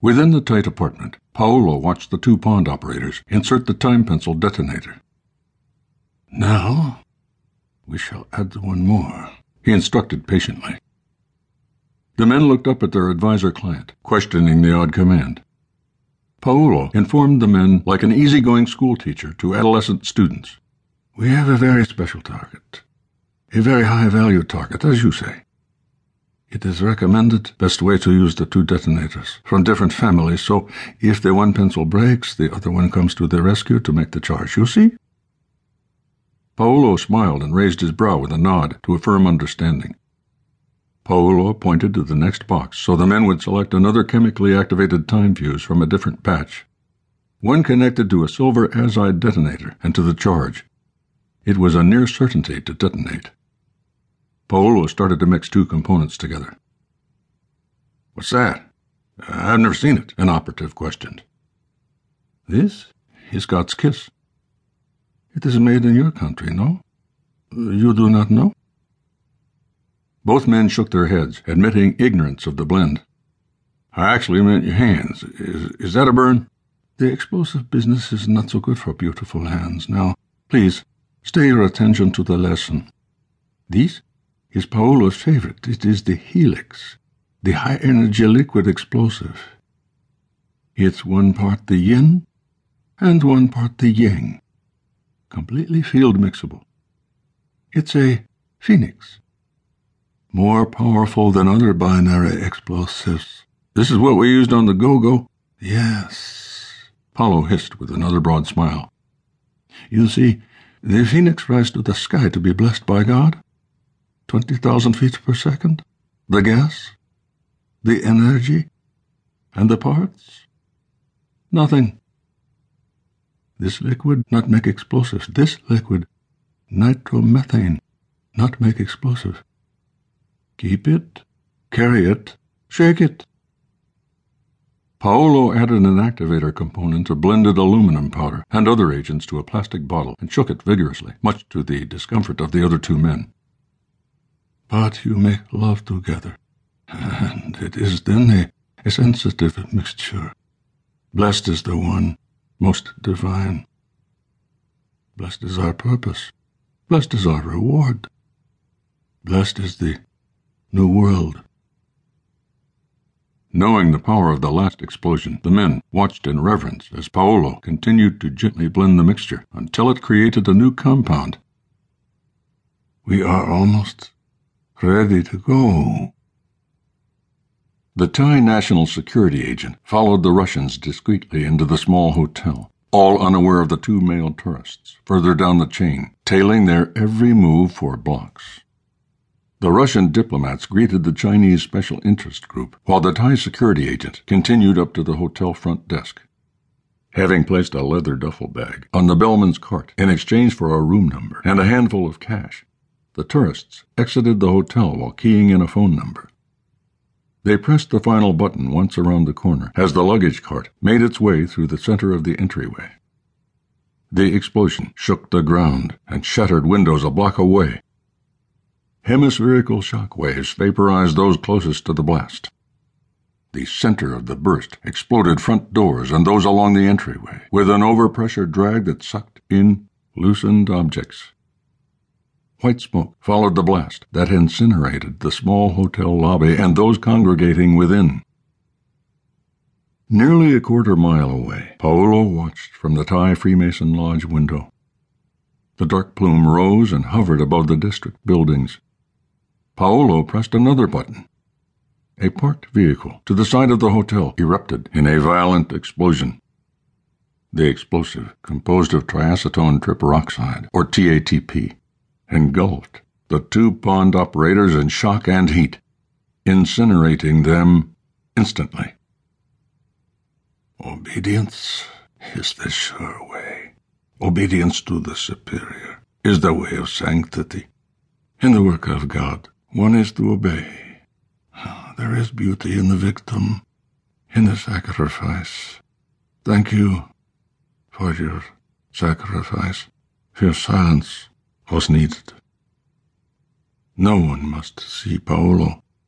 Within the tight apartment, Paolo watched the two pond operators insert the time pencil detonator. Now, we shall add one more, he instructed patiently. The men looked up at their advisor client, questioning the odd command. Paolo informed the men like an easygoing schoolteacher to adolescent students. We have a very special target. A very high value target, as you say. It is recommended best way to use the two detonators from different families, so if the one pencil breaks, the other one comes to the rescue to make the charge. You see? Paolo smiled and raised his brow with a nod to affirm understanding. Paolo pointed to the next box so the men would select another chemically activated time fuse from a different patch. One connected to a silver azide detonator and to the charge. It was a near certainty to detonate. Paolo started to mix two components together. What's that? I've never seen it, an operative questioned. This is God's kiss. It is made in your country, no? You do not know? Both men shook their heads, admitting ignorance of the blend. I actually meant your hands. Is, is that a burn? The explosive business is not so good for beautiful hands. Now, please, stay your attention to the lesson. This is Paolo's favorite. It is the helix, the high energy liquid explosive. It's one part the yin and one part the yang completely field mixable. It's a phoenix, more powerful than other binary explosives. This is what we used on the go-go. Yes, Paolo hissed with another broad smile. You see, the phoenix rise to the sky to be blessed by God. Twenty thousand feet per second. The gas, the energy, and the parts? Nothing. This liquid not make explosives. This liquid, nitromethane, not make explosive. Keep it, carry it, shake it. Paolo added an activator component of blended aluminum powder and other agents to a plastic bottle and shook it vigorously, much to the discomfort of the other two men. But you make love together, and it is then a, a sensitive mixture. Blessed is the one most divine. Blessed is our purpose. Blessed is our reward. Blessed is the new world. Knowing the power of the last explosion, the men watched in reverence as Paolo continued to gently blend the mixture until it created a new compound. We are almost ready to go. The Thai national security agent followed the Russians discreetly into the small hotel, all unaware of the two male tourists further down the chain, tailing their every move for blocks. The Russian diplomats greeted the Chinese special interest group, while the Thai security agent continued up to the hotel front desk. Having placed a leather duffel bag on the bellman's cart in exchange for a room number and a handful of cash, the tourists exited the hotel while keying in a phone number. They pressed the final button once around the corner as the luggage cart made its way through the center of the entryway. The explosion shook the ground and shattered windows a block away. Hemispherical shock waves vaporized those closest to the blast. The center of the burst exploded front doors and those along the entryway, with an overpressure drag that sucked in loosened objects. White smoke followed the blast that incinerated the small hotel lobby and those congregating within. Nearly a quarter mile away, Paolo watched from the Thai Freemason Lodge window. The dark plume rose and hovered above the district buildings. Paolo pressed another button. A parked vehicle to the side of the hotel erupted in a violent explosion. The explosive, composed of triacetone triperoxide, or TATP, engulfed the two pond operators in shock and heat, incinerating them instantly. Obedience is the sure way. Obedience to the superior is the way of sanctity. In the work of God, one is to obey. Ah, there is beauty in the victim, in the sacrifice. Thank you for your sacrifice, for your silence was needed. No one must see Paolo